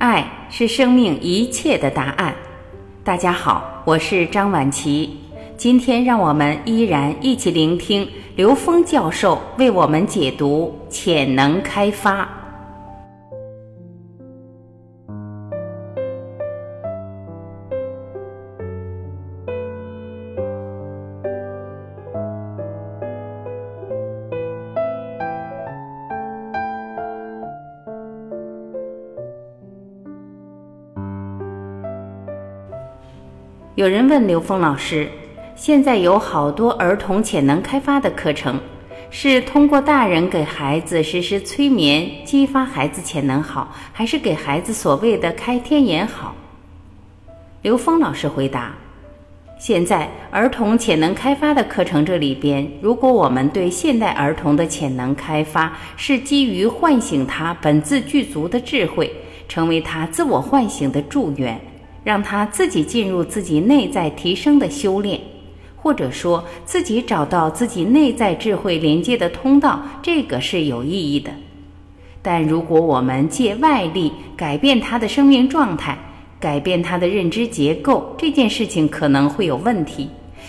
爱是生命一切的答案。大家好，我是张晚琪。今天让我们依然一起聆听刘峰教授为我们解读潜能开发。有人问刘峰老师：“现在有好多儿童潜能开发的课程，是通过大人给孩子实施催眠，激发孩子潜能好，还是给孩子所谓的开天眼好？”刘峰老师回答：“现在儿童潜能开发的课程这里边，如果我们对现代儿童的潜能开发是基于唤醒他本自具足的智慧，成为他自我唤醒的助缘。”让他自己进入自己内在提升的修炼，或者说自己找到自己内在智慧连接的通道，这个是有意义的。但如果我们借外力改变他的生命状态，改变他的认知结构，这件事情可能会有问题。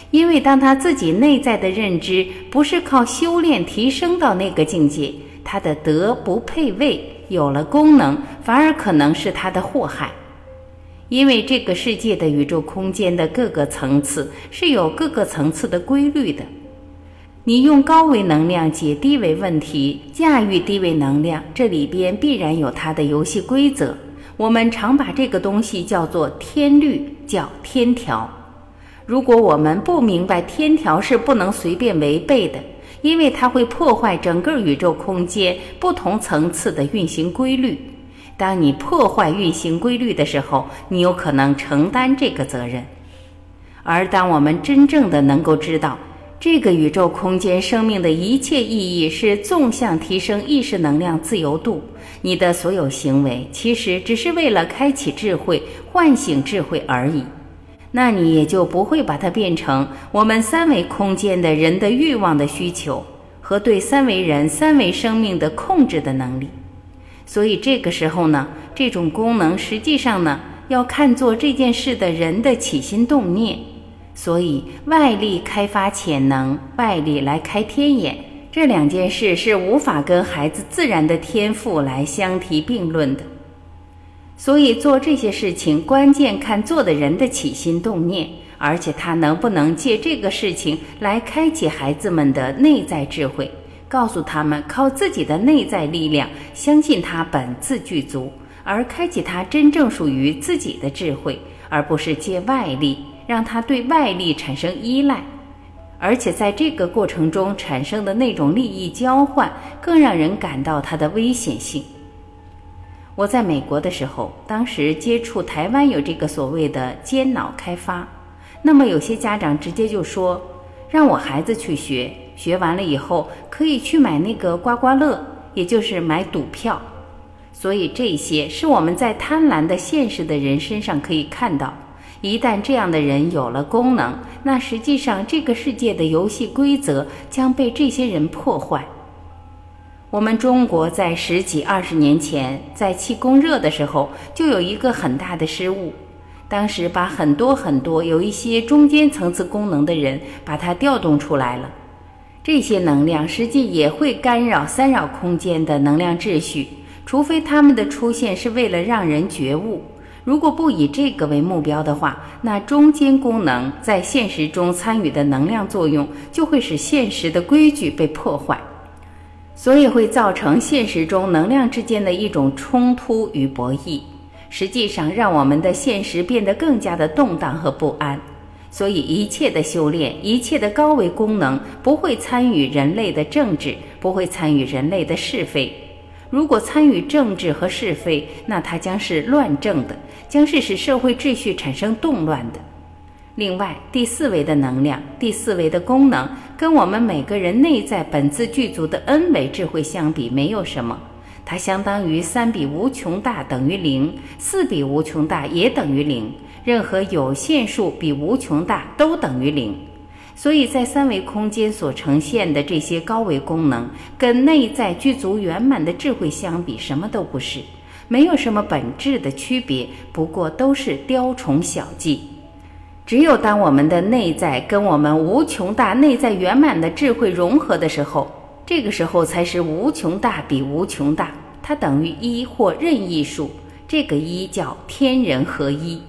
因为当他自己内在的认知不是靠修炼提升到那个境界，他的德不配位，有了功能，反而可能是他的祸害。因为这个世界的宇宙空间的各个层次是有各个层次的规律的，你用高维能量解低维问题，驾驭低维能量，这里边必然有它的游戏规则。我们常把这个东西叫做天律，叫天条。如果我们不明白天条是不能随便违背的，因为它会破坏整个宇宙空间不同层次的运行规律。当你破坏运行规律的时候，你有可能承担这个责任。而当我们真正的能够知道，这个宇宙空间生命的一切意义是纵向提升意识能量自由度，你的所有行为其实只是为了开启智慧、唤醒智慧而已。那你也就不会把它变成我们三维空间的人的欲望的需求和对三维人、三维生命的控制的能力。所以这个时候呢，这种功能实际上呢，要看作这件事的人的起心动念。所以外力开发潜能，外力来开天眼，这两件事是无法跟孩子自然的天赋来相提并论的。所以做这些事情，关键看做的人的起心动念，而且他能不能借这个事情来开启孩子们的内在智慧。告诉他们，靠自己的内在力量，相信他本自具足，而开启他真正属于自己的智慧，而不是借外力让他对外力产生依赖，而且在这个过程中产生的那种利益交换，更让人感到它的危险性。我在美国的时候，当时接触台湾有这个所谓的尖脑开发，那么有些家长直接就说，让我孩子去学。学完了以后，可以去买那个刮刮乐，也就是买赌票。所以这些是我们在贪婪的现实的人身上可以看到。一旦这样的人有了功能，那实际上这个世界的游戏规则将被这些人破坏。我们中国在十几二十年前在气功热的时候，就有一个很大的失误，当时把很多很多有一些中间层次功能的人，把它调动出来了。这些能量实际也会干扰、三扰空间的能量秩序，除非他们的出现是为了让人觉悟。如果不以这个为目标的话，那中间功能在现实中参与的能量作用，就会使现实的规矩被破坏，所以会造成现实中能量之间的一种冲突与博弈，实际上让我们的现实变得更加的动荡和不安。所以，一切的修炼，一切的高维功能，不会参与人类的政治，不会参与人类的是非。如果参与政治和是非，那它将是乱政的，将是使社会秩序产生动乱的。另外，第四维的能量，第四维的功能，跟我们每个人内在本自具足的 N 维智慧相比，没有什么。它相当于三比无穷大等于零，四比无穷大也等于零。任何有限数比无穷大都等于零，所以在三维空间所呈现的这些高维功能，跟内在具足圆满的智慧相比，什么都不是。没有什么本质的区别，不过都是雕虫小技。只有当我们的内在跟我们无穷大内在圆满的智慧融合的时候，这个时候才是无穷大比无穷大，它等于一或任意数。这个一叫天人合一，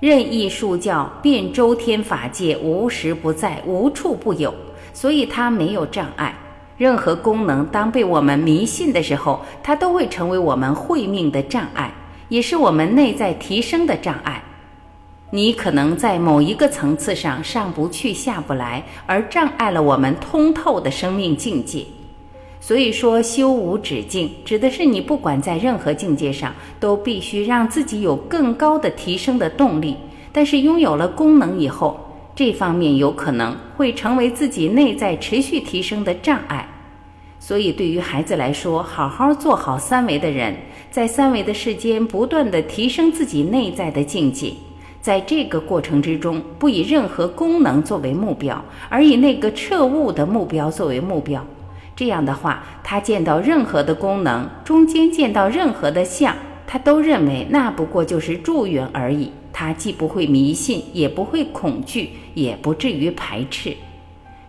任意数叫遍周天法界，无时不在，无处不有，所以它没有障碍。任何功能当被我们迷信的时候，它都会成为我们慧命的障碍，也是我们内在提升的障碍。你可能在某一个层次上上不去下不来，而障碍了我们通透的生命境界。所以说，修无止境，指的是你不管在任何境界上，都必须让自己有更高的提升的动力。但是拥有了功能以后，这方面有可能会成为自己内在持续提升的障碍。所以，对于孩子来说，好好做好三维的人，在三维的世间不断的提升自己内在的境界。在这个过程之中，不以任何功能作为目标，而以那个彻悟的目标作为目标。这样的话，他见到任何的功能，中间见到任何的相，他都认为那不过就是助缘而已。他既不会迷信，也不会恐惧，也不至于排斥。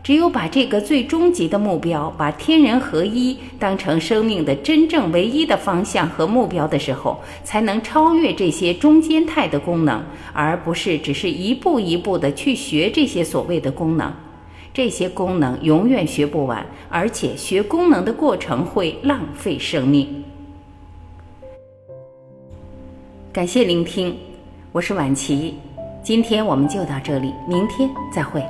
只有把这个最终极的目标，把天人合一当成生命的真正唯一的方向和目标的时候，才能超越这些中间态的功能，而不是只是一步一步的去学这些所谓的功能。这些功能永远学不完，而且学功能的过程会浪费生命。感谢聆听，我是婉琪，今天我们就到这里，明天再会。